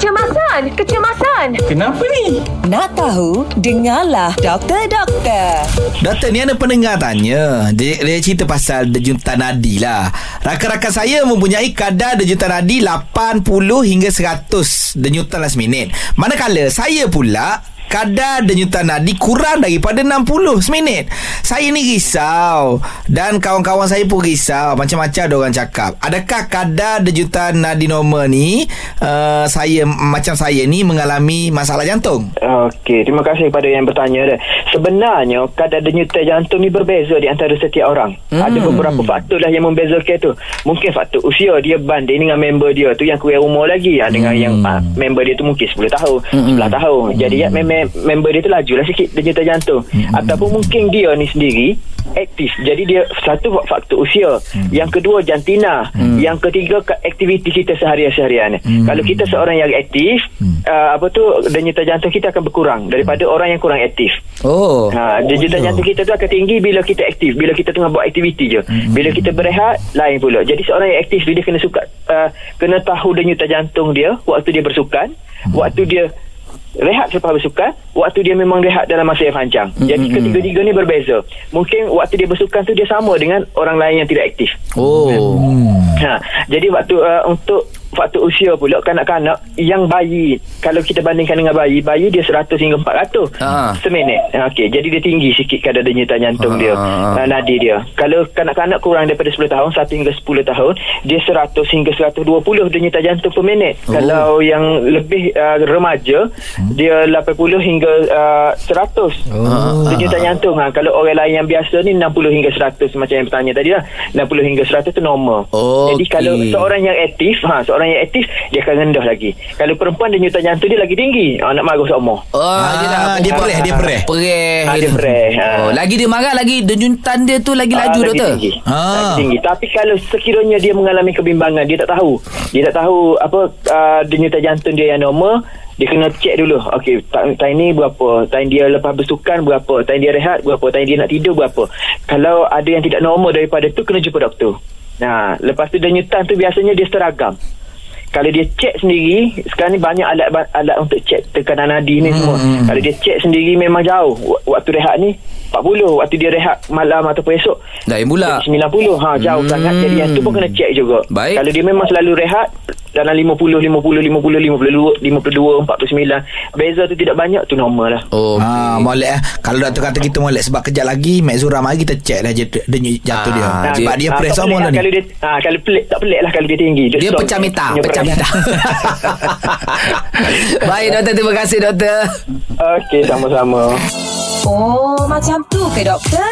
Kecemasan, kecemasan. Kenapa ni? Nak tahu? Dengarlah Doktor Doktor. Doktor ni ada pendengar tanya dia, dia cerita pasal denyutan nadi lah Rakan-rakan saya mempunyai kadar denyutan nadi 80 hingga 100 denyutan last minute Manakala saya pula kadar denyutan nadi kurang daripada 60 seminit. Saya ni risau dan kawan-kawan saya pun risau. Macam-macam ada orang cakap. Adakah kadar denyutan nadi normal ni uh, saya macam saya ni mengalami masalah jantung? Okey, terima kasih kepada yang bertanya dah. Sebenarnya kadar denyutan jantung ni berbeza di antara setiap orang. Hmm. Ada beberapa faktor lah yang membezakan tu. Mungkin faktor usia dia banding dengan member dia tu yang kurang umur lagi ya, dengan hmm. yang uh, member dia tu mungkin 10 tahun, hmm. 11 tahun. Jadi ya memang member dia tu laju lah sikit denyutan jantung. Hmm. Ataupun mungkin dia ni sendiri aktif. Jadi dia satu faktor usia. Hmm. Yang kedua jantina. Hmm. Yang ketiga aktiviti kita seharian-seharian. Hmm. Kalau kita seorang yang aktif, hmm. uh, apa tu denyutan jantung kita akan berkurang daripada hmm. orang yang kurang aktif. Oh. Ha, denyutan oh, jantung kita tu akan tinggi bila kita aktif, bila kita tengah buat aktiviti je. Hmm. Bila kita berehat lain pula. Jadi seorang yang aktif dia kena suka uh, kena tahu denyutan jantung dia waktu dia bersukan, hmm. waktu dia rehat selepas bersukan waktu dia memang rehat dalam masa yang panjang. Mm-hmm. jadi ketiga-tiga ni berbeza. Mungkin waktu dia bersukan tu dia sama dengan orang lain yang tidak aktif. Oh. Ha, jadi waktu uh, untuk faktor usia pula kanak-kanak yang bayi kalau kita bandingkan dengan bayi bayi dia 100 hingga 400 ha. seminit ha, okey jadi dia tinggi sikit kadar denyutan jantung ha. dia ha, nadi dia kalau kanak-kanak kurang daripada 10 tahun 1 hingga 10 tahun dia 100 hingga 120 denyutan jantung per minit oh. kalau yang lebih uh, remaja hmm. dia 80 hingga uh, 100 oh. denyutan jantung ha. kalau orang lain yang biasa ni 60 hingga 100 macam yang bertanya tadi lah 60 hingga 100 tu normal oh, jadi okay. kalau seorang yang aktif ha, seorang orang yang aktif dia akan rendah lagi. Kalau perempuan denyutan jantung dia lagi tinggi ah, nak marah seumur oh, ah, dia, dia perih dia perih. Perih ah, dia perih oh, lagi dia marah lagi denyutan dia tu lagi laju ah, lagi doktor. tinggi. Ah. lagi tinggi. Tapi kalau sekiranya dia mengalami kebimbangan dia tak tahu. Dia tak tahu apa uh, denyutan jantung dia yang normal dia kena cek dulu. Okey time ni berapa? Time dia lepas bersukan berapa? Time dia rehat berapa? Time dia nak tidur berapa? Kalau ada yang tidak normal daripada tu kena jumpa doktor. Nah, lepas tu denyutan tu biasanya dia seragam kalau dia cek sendiri sekarang ni banyak alat alat untuk cek tekanan nadi ni hmm. semua kalau dia cek sendiri memang jauh. Waktu rehat ni 40 waktu dia rehat malam ataupun esok dah pula 90 ha jauh hmm. sangat. Jadi yang tu pun kena cek juga. Baik. kalau dia memang selalu rehat dalam 50 50 50 50 52 49 beza tu tidak banyak tu normal lah. Oh okay. ha molek eh. Kalau doktor kata kita molek sebab kejap lagi mek zura mari kita cek lah denyut jatuh dia. ha, sebab dia, dia press semua lah ni. kalau dia ha, kalau pelik tak pelik lah kalau dia tinggi. Dia, dia pecah meta pecah meta baik doktor terima kasih doktor okey sama-sama Oh, macam tu ke doktor?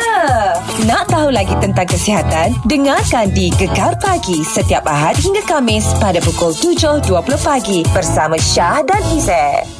Nak tahu lagi tentang kesihatan? Dengarkan di Gekar Pagi setiap Ahad hingga Kamis pada pukul 7.20 pagi bersama Syah dan Izzet.